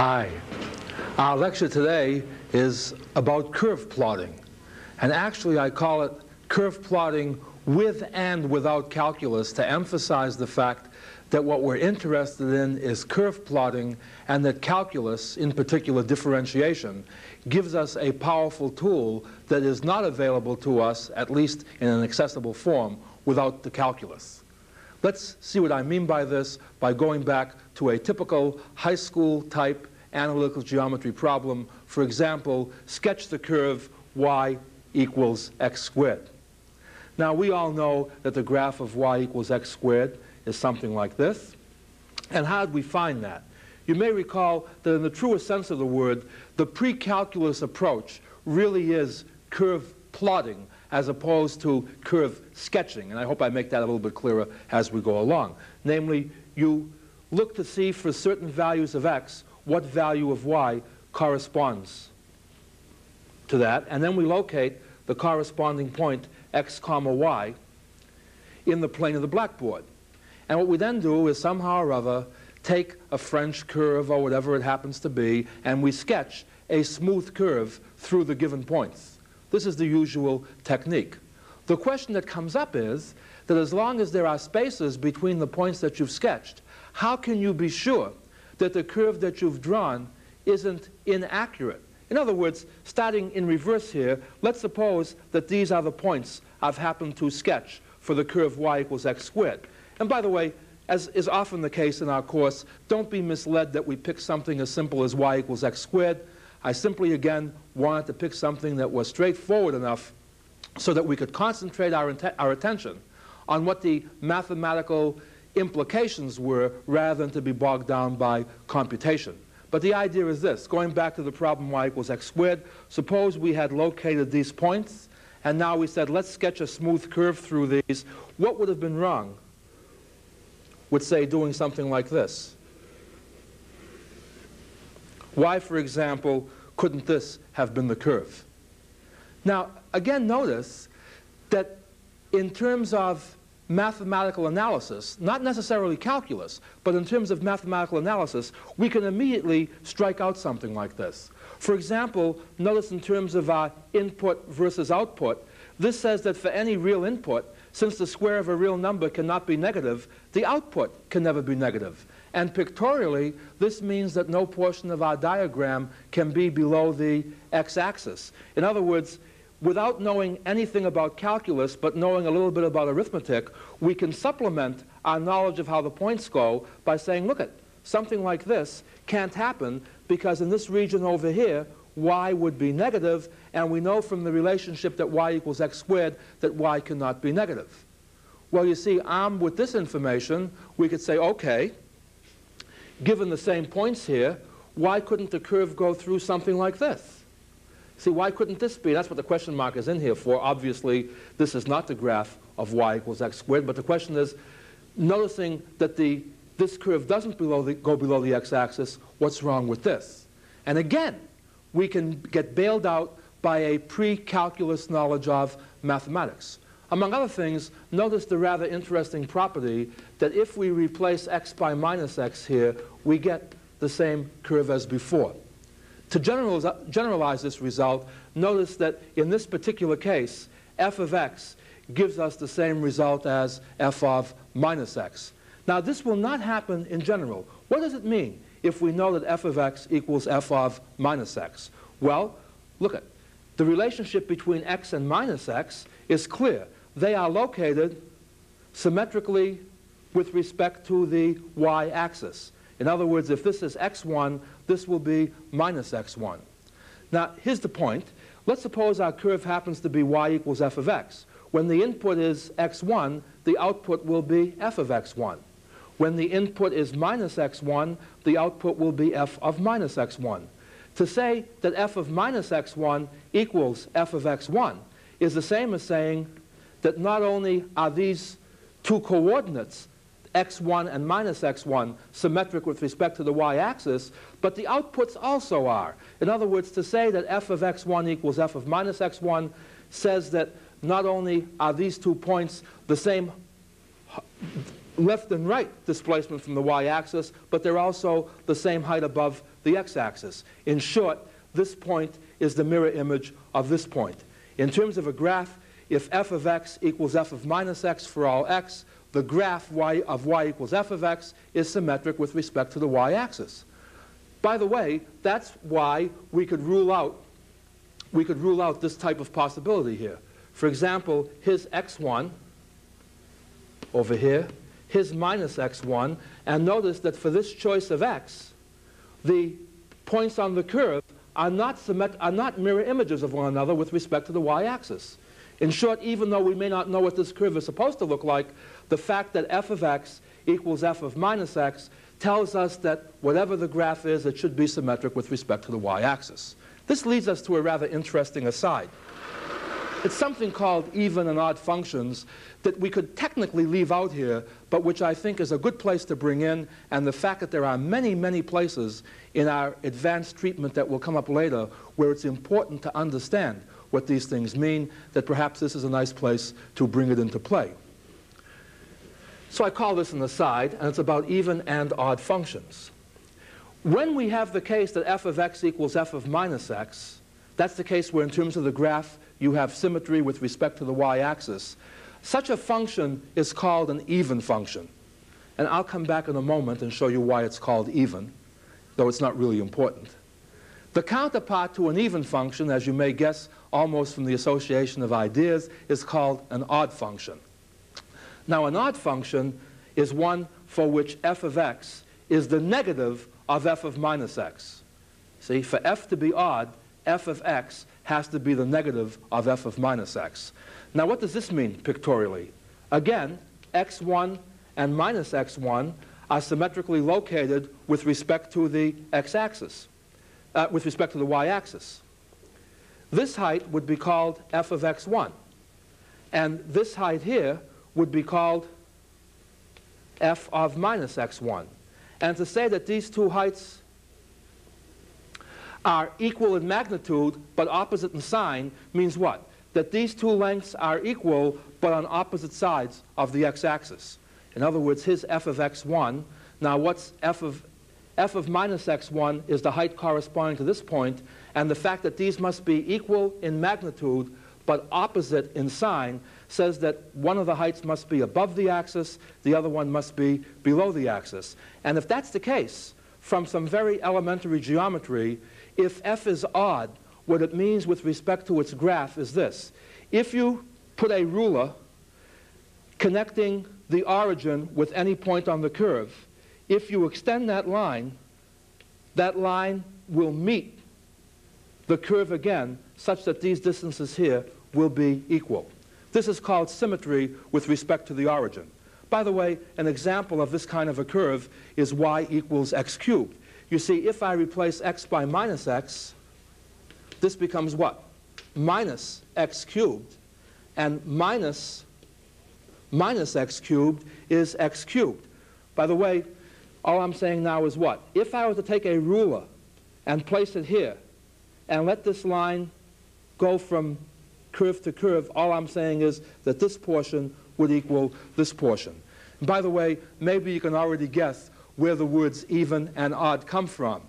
Hi. Our lecture today is about curve plotting. And actually, I call it curve plotting with and without calculus to emphasize the fact that what we're interested in is curve plotting and that calculus, in particular differentiation, gives us a powerful tool that is not available to us, at least in an accessible form, without the calculus. Let's see what I mean by this by going back to a typical high school type analytical geometry problem. For example, sketch the curve y equals x squared. Now, we all know that the graph of y equals x squared is something like this. And how did we find that? You may recall that in the truest sense of the word, the pre-calculus approach really is curve plotting as opposed to curve sketching. And I hope I make that a little bit clearer as we go along. Namely, you look to see for certain values of x what value of y corresponds to that. And then we locate the corresponding point x comma y in the plane of the blackboard. And what we then do is somehow or other take a French curve or whatever it happens to be, and we sketch a smooth curve through the given points. This is the usual technique. The question that comes up is that as long as there are spaces between the points that you've sketched, how can you be sure that the curve that you've drawn isn't inaccurate? In other words, starting in reverse here, let's suppose that these are the points I've happened to sketch for the curve y equals x squared. And by the way, as is often the case in our course, don't be misled that we pick something as simple as y equals x squared. I simply, again, wanted to pick something that was straightforward enough so that we could concentrate our, our attention on what the mathematical implications were rather than to be bogged down by computation. But the idea is this, going back to the problem y equals x squared, suppose we had located these points, and now we said, let's sketch a smooth curve through these. What would have been wrong with, say, doing something like this? Why, for example, couldn't this have been the curve? Now, again, notice that in terms of mathematical analysis, not necessarily calculus, but in terms of mathematical analysis, we can immediately strike out something like this. For example, notice in terms of our input versus output, this says that for any real input, since the square of a real number cannot be negative, the output can never be negative. And pictorially, this means that no portion of our diagram can be below the x-axis. In other words, without knowing anything about calculus, but knowing a little bit about arithmetic, we can supplement our knowledge of how the points go by saying, look at something like this can't happen because in this region over here, y would be negative, and we know from the relationship that y equals x squared that y cannot be negative. Well, you see, armed with this information, we could say, okay, given the same points here, why couldn't the curve go through something like this? See, why couldn't this be? That's what the question mark is in here for. Obviously, this is not the graph of y equals x squared, but the question is, noticing that the, this curve doesn't below the, go below the x-axis, what's wrong with this? And again, we can get bailed out by a pre-calculus knowledge of mathematics. Among other things, notice the rather interesting property that if we replace x by minus x here, we get the same curve as before. To generalize, this result, notice that in this particular case, f of x gives us the same result as f of minus x. Now, this will not happen in general. What does it mean if we know that f of x equals f of minus x? Well, look at the relationship between x and minus x is clear. They are located symmetrically with respect to the y-axis. In other words, if this is x1, this will be minus x1. Now, here's the point. Let's suppose our curve happens to be y equals f of x. When the input is x1, the output will be f of x1. When the input is minus x1, the output will be f of minus x1. To say that f of minus x1 equals f of x1 is the same as saying that not only are these two coordinates, x1 and minus x1, symmetric with respect to the y-axis, but the outputs also are. In other words, to say that f of x1 equals f of minus x1 says that not only are these two points the same left and right displacement from the y-axis, but they're also the same height above the x-axis. In short, this point is the mirror image of this point. In terms of a graph, if f of x equals f of minus x for all x, the graph y of y equals f of x is symmetric with respect to the y-axis. By the way, that's why we could rule out we could rule out this type of possibility here. For example, his x1 over here, his minus x1, and notice that for this choice of x, the points on the curve are not, are not mirror images of one another with respect to the y-axis. In short, even though we may not know what this curve is supposed to look like, the fact that f of x equals f of minus x tells us that whatever the graph is, it should be symmetric with respect to the y-axis. This leads us to a rather interesting aside. It's something called even and odd functions that we could technically leave out here, but which I think is a good place to bring in, and the fact that there are many, many places in our advanced treatment that will come up later where it's important to understand what these things mean, that perhaps this is a nice place to bring it into play. So I call this an aside, and it's about even and odd functions. When we have the case that f of x equals f of minus x, that's the case where in terms of the graph you have symmetry with respect to the y-axis. Such a function is called an even function. And I'll come back in a moment and show you why it's called even, though it's not really important. The counterpart to an even function, as you may guess almost from the association of ideas, is called an odd function. Now, an odd function is one for which f of x is the negative of f of minus x. See, for f to be odd, f of x has to be the negative of f of minus x. Now, what does this mean pictorially? Again, x1 and minus x1 are symmetrically located with respect to the x-axis, uh, with respect to the y-axis. This height would be called f of x1. And this height here would be called f of minus x1. And to say that these two heights are equal in magnitude but opposite in sign means what? That these two lengths are equal but on opposite sides of the x-axis. In other words, his f of x1. Now what's f of f of minus x1 is the height corresponding to this point, and the fact that these must be equal in magnitude but opposite in sign says that one of the heights must be above the axis, the other one must be below the axis. And if that's the case, from some very elementary geometry, if f is odd, what it means with respect to its graph is this. If you put a ruler connecting the origin with any point on the curve, if you extend that line, that line will meet the curve again such that these distances here will be equal. This is called symmetry with respect to the origin. By the way, an example of this kind of a curve is y equals x cubed. You see, if I replace x by minus x, this becomes what? Minus x cubed. And minus, minus x cubed is x cubed. By the way, all I'm saying now is what? If I were to take a ruler and place it here and let this line go from curve to curve, all I'm saying is that this portion would equal this portion. And by the way, maybe you can already guess where the words even and odd come from.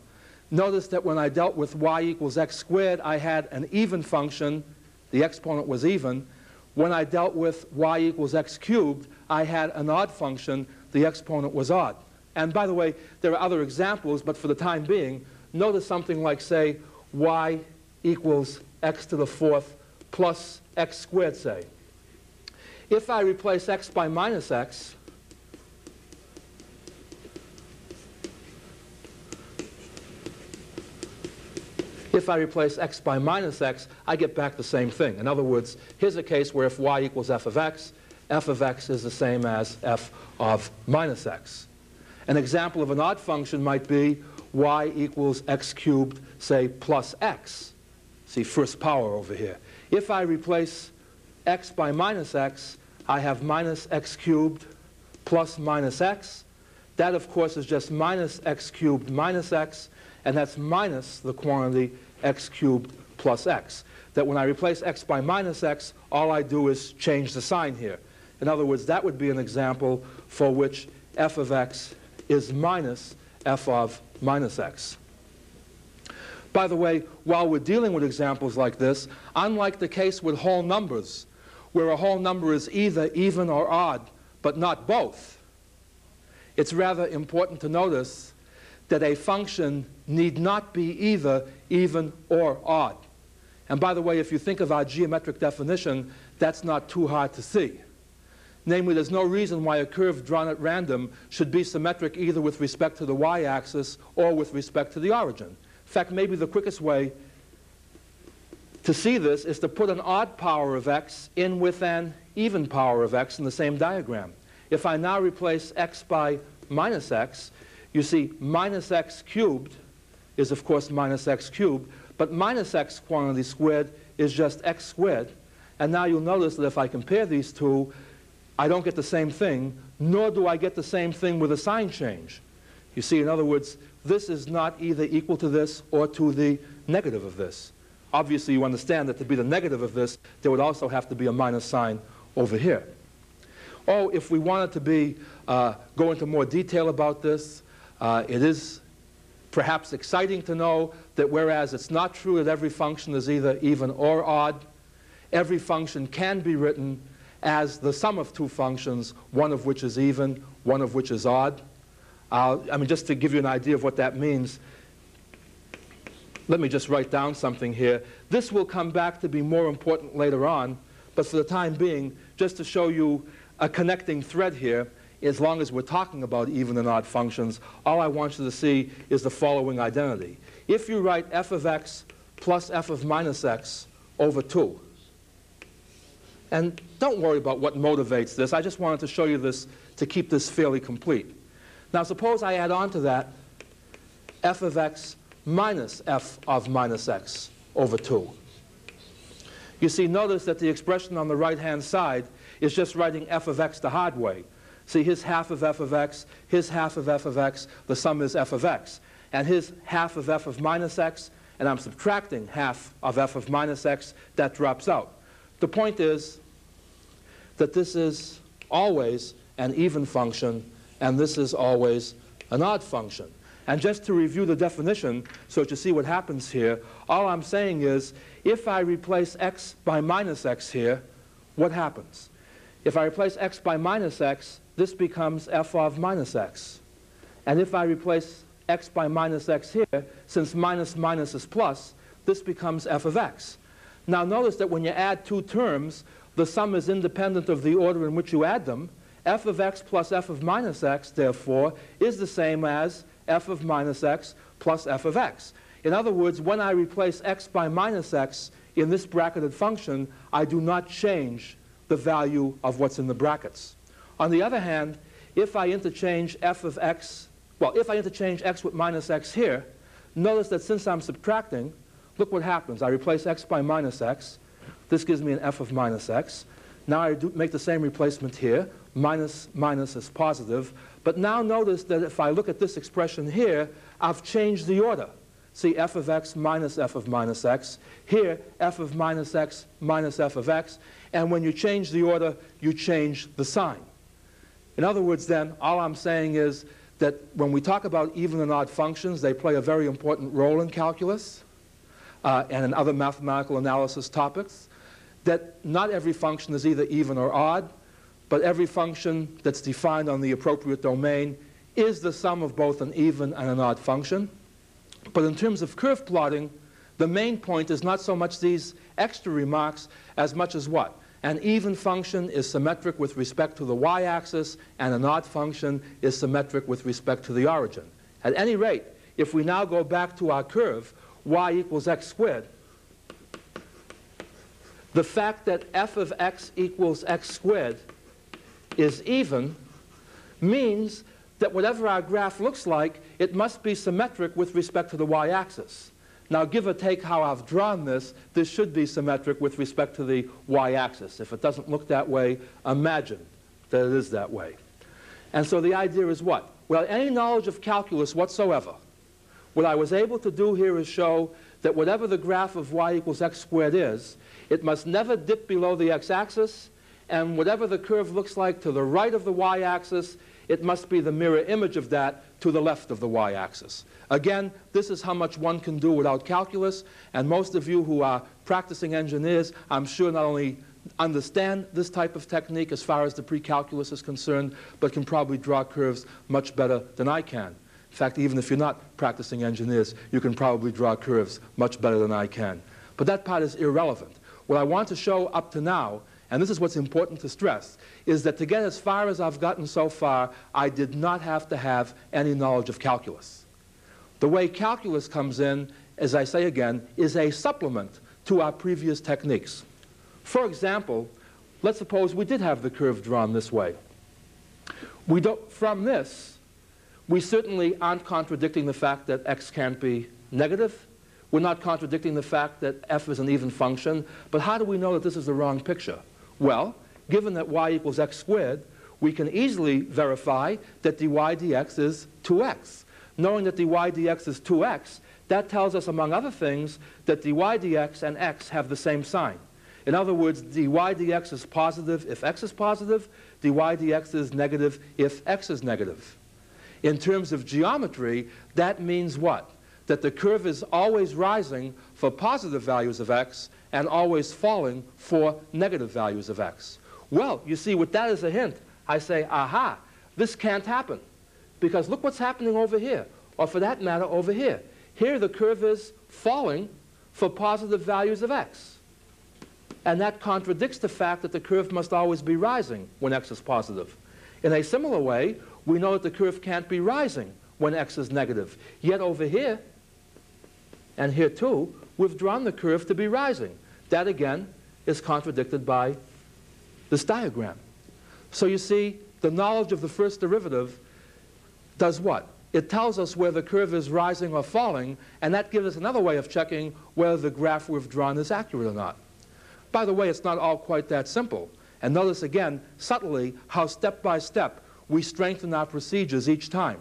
Notice that when I dealt with y equals x squared, I had an even function. The exponent was even. When I dealt with y equals x cubed, I had an odd function. The exponent was odd. And by the way, there are other examples, but for the time being, notice something like, say, y equals x to the fourth plus x squared, say. If I replace x by minus x, If I replace x by minus x, I get back the same thing. In other words, here's a case where if y equals f of x, f of x is the same as f of minus x. An example of an odd function might be y equals x cubed, say, plus x. See, first power over here. If I replace x by minus x, I have minus x cubed plus minus x. That, of course, is just minus x cubed minus x, and that's minus the quantity x cubed plus x. That when I replace x by minus x, all I do is change the sign here. In other words, that would be an example for which f of x is minus f of minus x. By the way, while we're dealing with examples like this, unlike the case with whole numbers, where a whole number is either even or odd, but not both, it's rather important to notice that a function need not be either even or odd. And by the way, if you think of our geometric definition, that's not too hard to see. Namely, there's no reason why a curve drawn at random should be symmetric either with respect to the y-axis or with respect to the origin. In fact, maybe the quickest way to see this is to put an odd power of x in with an even power of x in the same diagram. If I now replace x by minus x, you see minus x cubed is, of course, minus x cubed, but minus x quantity squared is just x squared. And now you'll notice that if I compare these two, I don't get the same thing, nor do I get the same thing with a sign change. You see, in other words, this is not either equal to this or to the negative of this. Obviously, you understand that to be the negative of this, there would also have to be a minus sign over here. Oh, if we wanted to be, uh, go into more detail about this, uh, it is perhaps exciting to know that whereas it's not true that every function is either even or odd, every function can be written as the sum of two functions, one of which is even, one of which is odd. Uh, I mean, just to give you an idea of what that means, let me just write down something here. This will come back to be more important later on, but for the time being, just to show you a connecting thread here, as long as we're talking about even and odd functions, all I want you to see is the following identity. If you write f of x plus f of minus x over 2, and don't worry about what motivates this. I just wanted to show you this to keep this fairly complete. Now suppose I add on to that f of x minus f of minus x over 2. You see, notice that the expression on the right-hand side is just writing f of x the hard way. See, his half of f of x, his half of f of x, the sum is f of x. And his half of f of minus x, and I'm subtracting half of f of minus x, that drops out. The point is that this is always an even function and this is always an odd function. And just to review the definition so to see what happens here, all I'm saying is if I replace x by minus x here, what happens? If I replace x by minus x, this becomes f of minus x. And if I replace x by minus x here, since minus minus is plus, this becomes f of x. Now notice that when you add two terms, the sum is independent of the order in which you add them. F of x plus f of minus x, therefore, is the same as f of minus x plus f of x. In other words, when I replace x by minus x in this bracketed function, I do not change the value of what's in the brackets. On the other hand, if I interchange f of x, well, if I interchange x with minus x here, notice that since I'm subtracting, look what happens. I replace x by minus x. This gives me an f of minus x. Now I do make the same replacement here. Minus minus is positive. But now notice that if I look at this expression here, I've changed the order. See f of x minus f of minus x. Here, f of minus x minus f of x. And when you change the order, you change the sign. In other words, then, all I'm saying is that when we talk about even and odd functions, they play a very important role in calculus uh, and in other mathematical analysis topics that not every function is either even or odd, but every function that's defined on the appropriate domain is the sum of both an even and an odd function. But in terms of curve plotting, the main point is not so much these extra remarks as much as what? An even function is symmetric with respect to the y-axis, and an odd function is symmetric with respect to the origin. At any rate, if we now go back to our curve, y equals x squared, the fact that f of x equals x squared is even means that whatever our graph looks like, it must be symmetric with respect to the y-axis. Now, give or take how I've drawn this, this should be symmetric with respect to the y-axis. If it doesn't look that way, imagine that it is that way. And so the idea is what? Without any knowledge of calculus whatsoever, what I was able to do here is show that whatever the graph of y equals x squared is, it must never dip below the x-axis, and whatever the curve looks like to the right of the y-axis, it must be the mirror image of that to the left of the y-axis. Again, this is how much one can do without calculus, and most of you who are practicing engineers, I'm sure not only understand this type of technique as far as the pre-calculus is concerned, but can probably draw curves much better than I can. In fact, even if you're not practicing engineers, you can probably draw curves much better than I can. But that part is irrelevant. What I want to show up to now and this is what's important to stress, is that to get as far as I've gotten so far, I did not have to have any knowledge of calculus. The way calculus comes in, as I say again, is a supplement to our previous techniques. For example, let's suppose we did have the curve drawn this way. We don't, from this, we certainly aren't contradicting the fact that x can't be negative. We're not contradicting the fact that f is an even function. But how do we know that this is the wrong picture? Well, given that y equals x squared, we can easily verify that dy dx is 2x. Knowing that dy dx is 2x, that tells us, among other things, that dy dx and x have the same sign. In other words, dy dx is positive if x is positive, dy dx is negative if x is negative. In terms of geometry, that means what? That the curve is always rising for positive values of x and always falling for negative values of x. Well, you see, with that as a hint, I say, aha, this can't happen. Because look what's happening over here, or for that matter, over here. Here the curve is falling for positive values of x. And that contradicts the fact that the curve must always be rising when x is positive. In a similar way, we know that the curve can't be rising when x is negative. Yet over here, and here too, we've drawn the curve to be rising. That again is contradicted by this diagram. So you see, the knowledge of the first derivative does what? It tells us where the curve is rising or falling, and that gives us another way of checking whether the graph we've drawn is accurate or not. By the way, it's not all quite that simple. And notice again, subtly, how step by step we strengthen our procedures each time.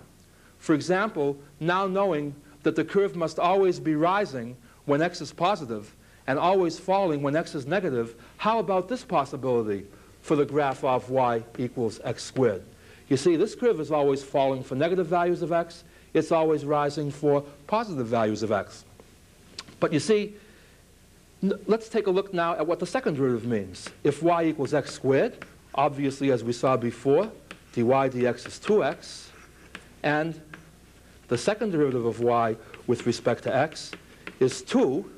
For example, now knowing that the curve must always be rising when x is positive, and always falling when x is negative, how about this possibility for the graph of y equals x squared? You see, this curve is always falling for negative values of x. It's always rising for positive values of x. But you see, let's take a look now at what the second derivative means. If y equals x squared, obviously, as we saw before, dy dx is 2x. And the second derivative of y with respect to x is 2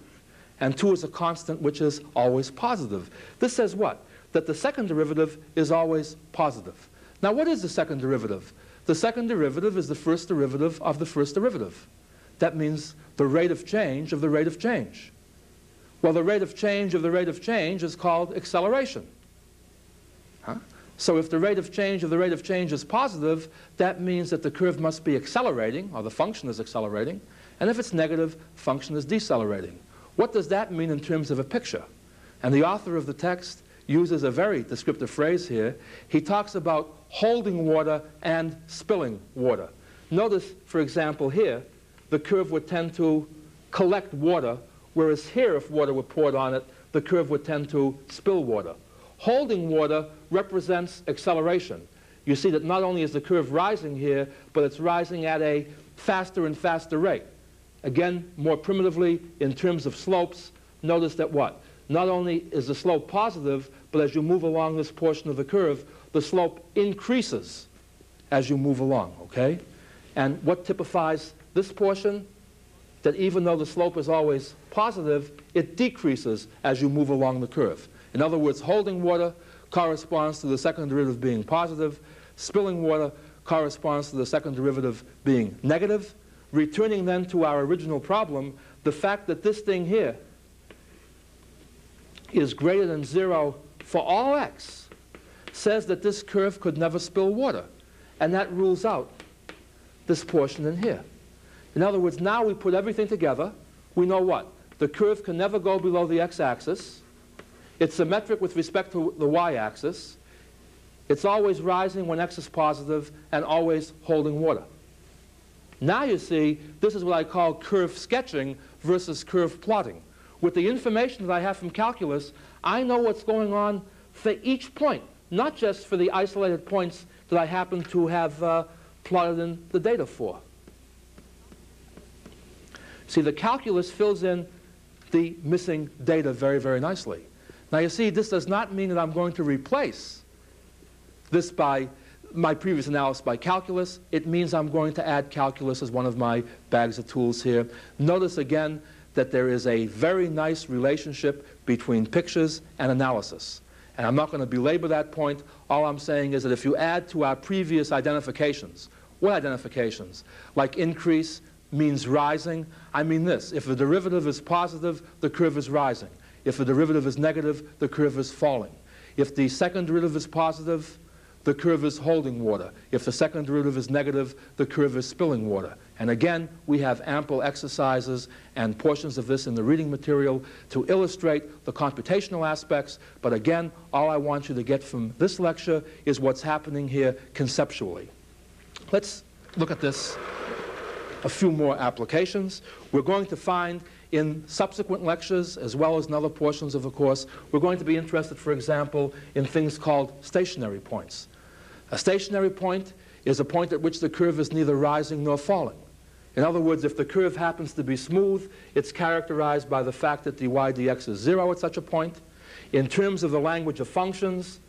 and 2 is a constant which is always positive. This says what? That the second derivative is always positive. Now, what is the second derivative? The second derivative is the first derivative of the first derivative. That means the rate of change of the rate of change. Well, the rate of change of the rate of change is called acceleration. Huh? So if the rate of change of the rate of change is positive, that means that the curve must be accelerating, or the function is accelerating. And if it's negative, function is decelerating. What does that mean in terms of a picture? And the author of the text uses a very descriptive phrase here. He talks about holding water and spilling water. Notice, for example, here, the curve would tend to collect water, whereas here, if water were poured on it, the curve would tend to spill water. Holding water represents acceleration. You see that not only is the curve rising here, but it's rising at a faster and faster rate. Again, more primitively, in terms of slopes, notice that what? Not only is the slope positive, but as you move along this portion of the curve, the slope increases as you move along, okay? And what typifies this portion? That even though the slope is always positive, it decreases as you move along the curve. In other words, holding water corresponds to the second derivative being positive. Spilling water corresponds to the second derivative being negative. Returning then to our original problem, the fact that this thing here is greater than 0 for all x says that this curve could never spill water. And that rules out this portion in here. In other words, now we put everything together. We know what? The curve can never go below the x-axis. It's symmetric with respect to the y-axis. It's always rising when x is positive and always holding water. Now you see, this is what I call curve sketching versus curve plotting. With the information that I have from calculus, I know what's going on for each point, not just for the isolated points that I happen to have uh, plotted in the data for. See, the calculus fills in the missing data very, very nicely. Now you see, this does not mean that I'm going to replace this by my previous analysis by calculus. It means I'm going to add calculus as one of my bags of tools here. Notice again that there is a very nice relationship between pictures and analysis. And I'm not going to belabor that point. All I'm saying is that if you add to our previous identifications, what identifications? Like increase means rising. I mean this. If the derivative is positive, the curve is rising. If the derivative is negative, the curve is falling. If the second derivative is positive, the curve is holding water. If the second derivative is negative, the curve is spilling water. And again, we have ample exercises and portions of this in the reading material to illustrate the computational aspects. But again, all I want you to get from this lecture is what's happening here conceptually. Let's look at this, a few more applications. We're going to find in subsequent lectures, as well as in other portions of the course, we're going to be interested, for example, in things called stationary points. A stationary point is a point at which the curve is neither rising nor falling. In other words, if the curve happens to be smooth, it's characterized by the fact that dy dx is zero at such a point. In terms of the language of functions,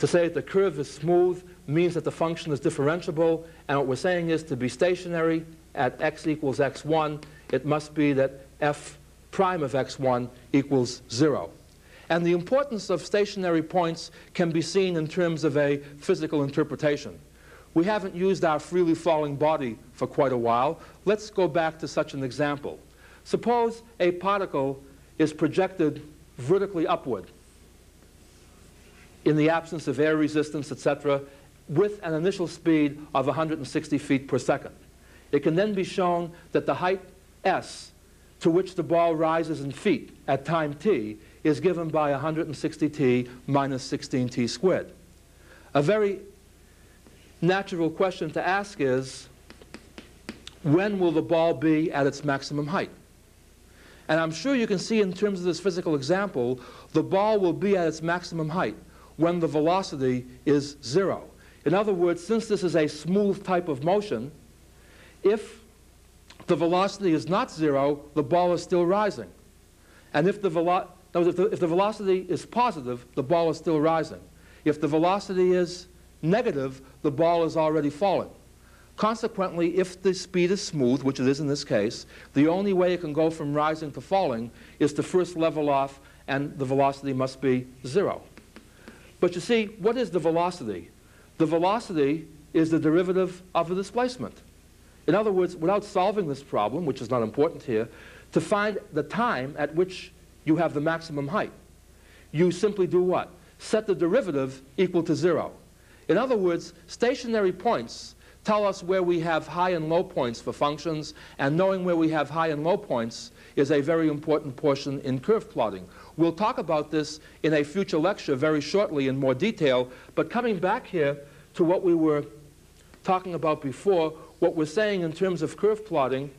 to say that the curve is smooth means that the function is differentiable, and what we're saying is to be stationary at x equals x1, it must be that f prime of x1 equals zero. And the importance of stationary points can be seen in terms of a physical interpretation. We haven't used our freely falling body for quite a while. Let's go back to such an example. Suppose a particle is projected vertically upward in the absence of air resistance, etc., with an initial speed of 160 feet per second. It can then be shown that the height s to which the ball rises in feet at time t is given by 160t minus 16t squared. A very natural question to ask is, when will the ball be at its maximum height? And I'm sure you can see in terms of this physical example, the ball will be at its maximum height when the velocity is zero. In other words, since this is a smooth type of motion, if the velocity is not zero, the ball is still rising. And if the, velo if the, if the velocity is positive, the ball is still rising. If the velocity is negative, the ball is already falling. Consequently, if the speed is smooth, which it is in this case, the only way it can go from rising to falling is to first level off and the velocity must be zero. But you see, what is the velocity? The velocity is the derivative of the displacement. In other words, without solving this problem, which is not important here, to find the time at which you have the maximum height, you simply do what? Set the derivative equal to zero. In other words, stationary points tell us where we have high and low points for functions, and knowing where we have high and low points is a very important portion in curve plotting. We'll talk about this in a future lecture very shortly in more detail, but coming back here to what we were talking about before, what we're saying in terms of curve plotting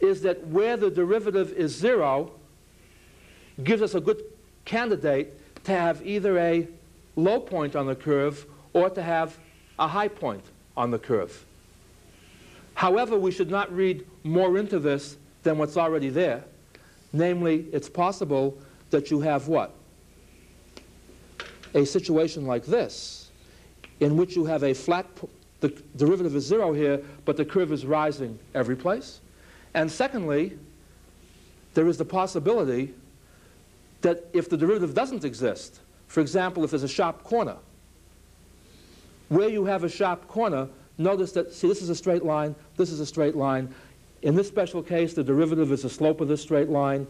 is that where the derivative is zero gives us a good candidate to have either a low point on the curve or to have a high point on the curve. However, we should not read more into this than what's already there. Namely, it's possible that you have what? A situation like this, in which you have a flat, the derivative is zero here, but the curve is rising every place. And secondly, there is the possibility that if the derivative doesn't exist, for example, if there's a sharp corner, where you have a sharp corner, notice that, see, this is a straight line, this is a straight line. In this special case, the derivative is the slope of this straight line.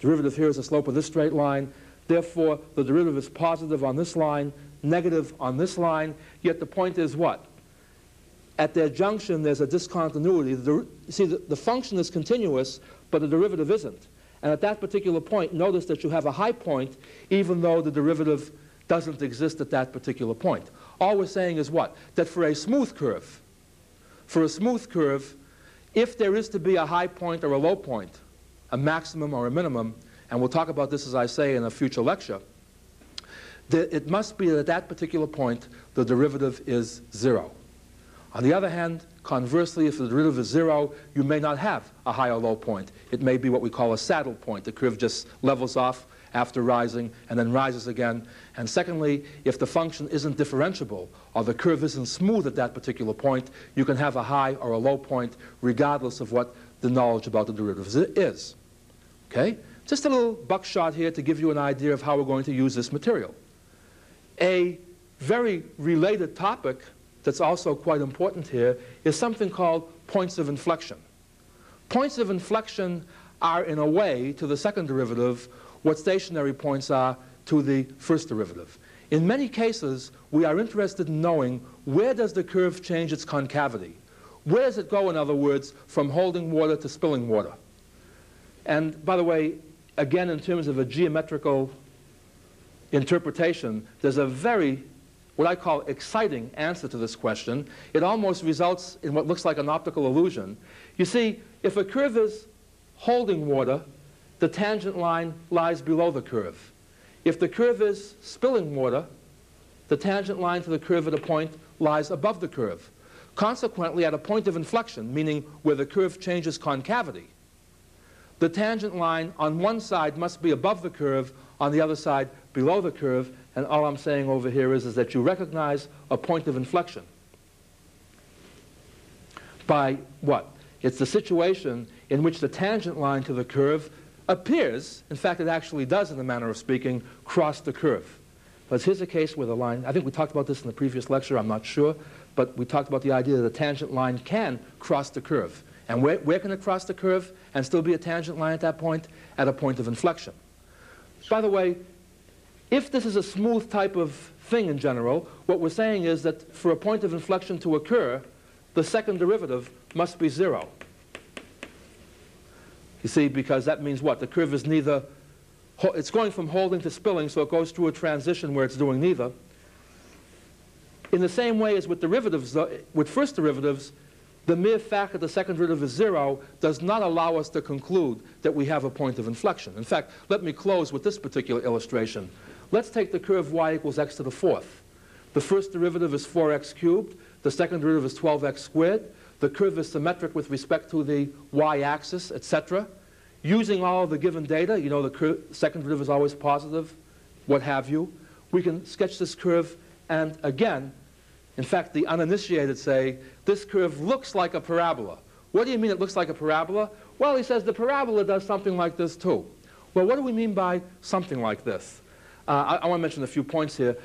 Derivative here is the slope of this straight line. Therefore, the derivative is positive on this line, negative on this line. Yet the point is what? at their junction there's a discontinuity. The, see, the, the function is continuous, but the derivative isn't. And at that particular point, notice that you have a high point, even though the derivative doesn't exist at that particular point. All we're saying is what? That for a smooth curve, for a smooth curve, if there is to be a high point or a low point, a maximum or a minimum, and we'll talk about this, as I say, in a future lecture, it must be that at that particular point, the derivative is zero. On the other hand, conversely, if the derivative is zero, you may not have a high or low point. It may be what we call a saddle point. The curve just levels off after rising and then rises again. And secondly, if the function isn't differentiable or the curve isn't smooth at that particular point, you can have a high or a low point regardless of what the knowledge about the derivatives is. Okay? Just a little buckshot here to give you an idea of how we're going to use this material. A very related topic that's also quite important here is something called points of inflection. Points of inflection are, in a way, to the second derivative, what stationary points are to the first derivative. In many cases, we are interested in knowing where does the curve change its concavity? Where does it go, in other words, from holding water to spilling water? And by the way, again, in terms of a geometrical interpretation, there's a very what I call exciting answer to this question. It almost results in what looks like an optical illusion. You see, if a curve is holding water, the tangent line lies below the curve. If the curve is spilling water, the tangent line to the curve at a point lies above the curve. Consequently, at a point of inflection, meaning where the curve changes concavity, the tangent line on one side must be above the curve, on the other side below the curve, and all I'm saying over here is, is that you recognize a point of inflection. By what? It's the situation in which the tangent line to the curve appears, in fact it actually does in the manner of speaking, cross the curve. But here's a case where the line, I think we talked about this in the previous lecture, I'm not sure, but we talked about the idea that a tangent line can cross the curve. And where, where can it cross the curve and still be a tangent line at that point? At a point of inflection. By the way, if this is a smooth type of thing in general, what we're saying is that for a point of inflection to occur, the second derivative must be zero. You see, because that means what? The curve is neither, it's going from holding to spilling, so it goes through a transition where it's doing neither. In the same way as with derivatives, with first derivatives, the mere fact that the second derivative is zero does not allow us to conclude that we have a point of inflection. In fact, let me close with this particular illustration. Let's take the curve y equals x to the fourth. The first derivative is 4x cubed. The second derivative is 12x squared. The curve is symmetric with respect to the y-axis, etc. Using all the given data, you know the second derivative is always positive, what have you, we can sketch this curve and again, in fact, the uninitiated say, this curve looks like a parabola. What do you mean it looks like a parabola? Well, he says the parabola does something like this too. Well, what do we mean by something like this? Uh, I, I want to mention a few points here.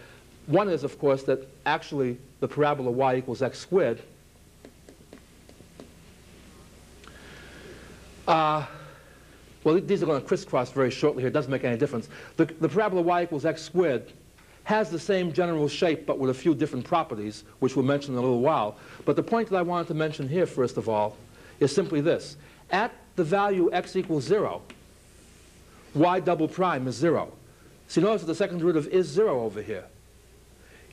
One is, of course, that actually the parabola y equals x squared uh, well, these are going to crisscross very shortly here. It doesn't make any difference. The, the parabola y equals x squared has the same general shape, but with a few different properties, which we'll mention in a little while. But the point that I wanted to mention here, first of all, is simply this. At the value x equals 0, y double prime is 0. See, notice that the second derivative is 0 over here.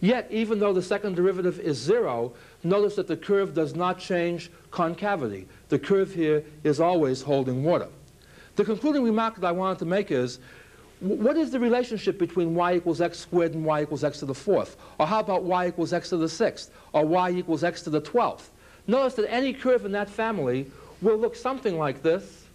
Yet, even though the second derivative is 0, notice that the curve does not change concavity. The curve here is always holding water. The concluding remark that I wanted to make is, what is the relationship between y equals x squared and y equals x to the fourth? Or how about y equals x to the sixth? Or y equals x to the twelfth? Notice that any curve in that family will look something like this,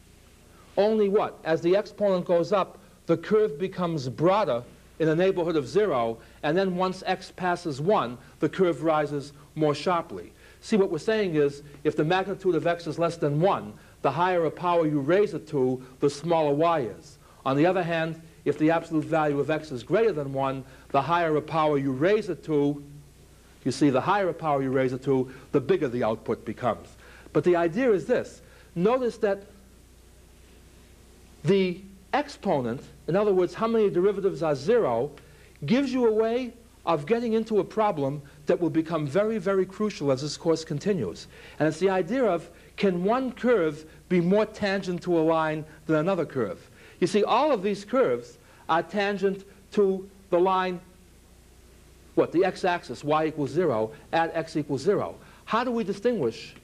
only what? As the exponent goes up, the curve becomes broader in the neighborhood of 0, and then once x passes 1, the curve rises more sharply. See, what we're saying is, if the magnitude of x is less than 1, the higher a power you raise it to, the smaller y is. On the other hand, if the absolute value of x is greater than 1, the higher a power you raise it to, you see, the higher a power you raise it to, the bigger the output becomes. But the idea is this. Notice that the exponent, in other words, how many derivatives are zero, gives you a way of getting into a problem that will become very, very crucial as this course continues. And it's the idea of can one curve be more tangent to a line than another curve? You see, all of these curves are tangent to the line, what, the x-axis, y equals 0, at x equals 0. How do we distinguish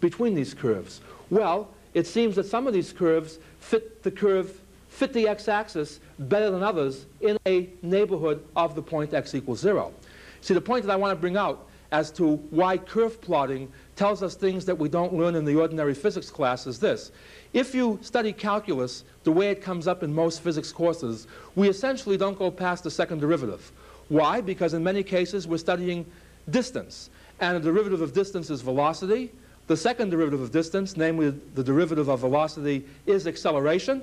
between these curves? Well, it seems that some of these curves fit the curve, fit the x-axis better than others in a neighborhood of the point x equals 0. See, the point that I want to bring out as to why curve plotting tells us things that we don't learn in the ordinary physics class is this. If you study calculus the way it comes up in most physics courses, we essentially don't go past the second derivative. Why? Because in many cases we're studying distance. And the derivative of distance is velocity. The second derivative of distance, namely the derivative of velocity, is acceleration,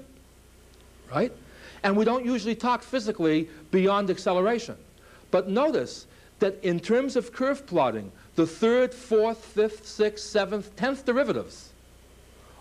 right? And we don't usually talk physically beyond acceleration. But notice that in terms of curve plotting, the third, fourth, fifth, sixth, seventh, tenth derivatives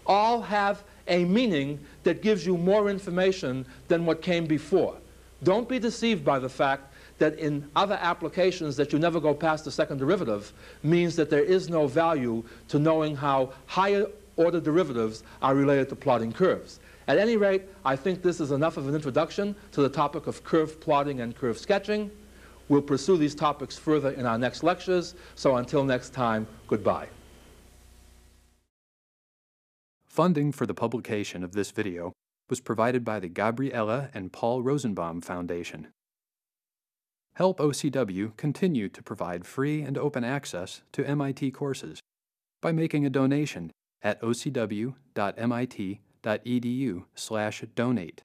all have a meaning that gives you more information than what came before. Don't be deceived by the fact that in other applications that you never go past the second derivative means that there is no value to knowing how higher order derivatives are related to plotting curves. At any rate, I think this is enough of an introduction to the topic of curve plotting and curve sketching. We'll pursue these topics further in our next lectures. So until next time, goodbye. Funding for the publication of this video was provided by the Gabriella and Paul Rosenbaum Foundation. Help OCW continue to provide free and open access to MIT courses by making a donation at ocw.mit.edu/donate.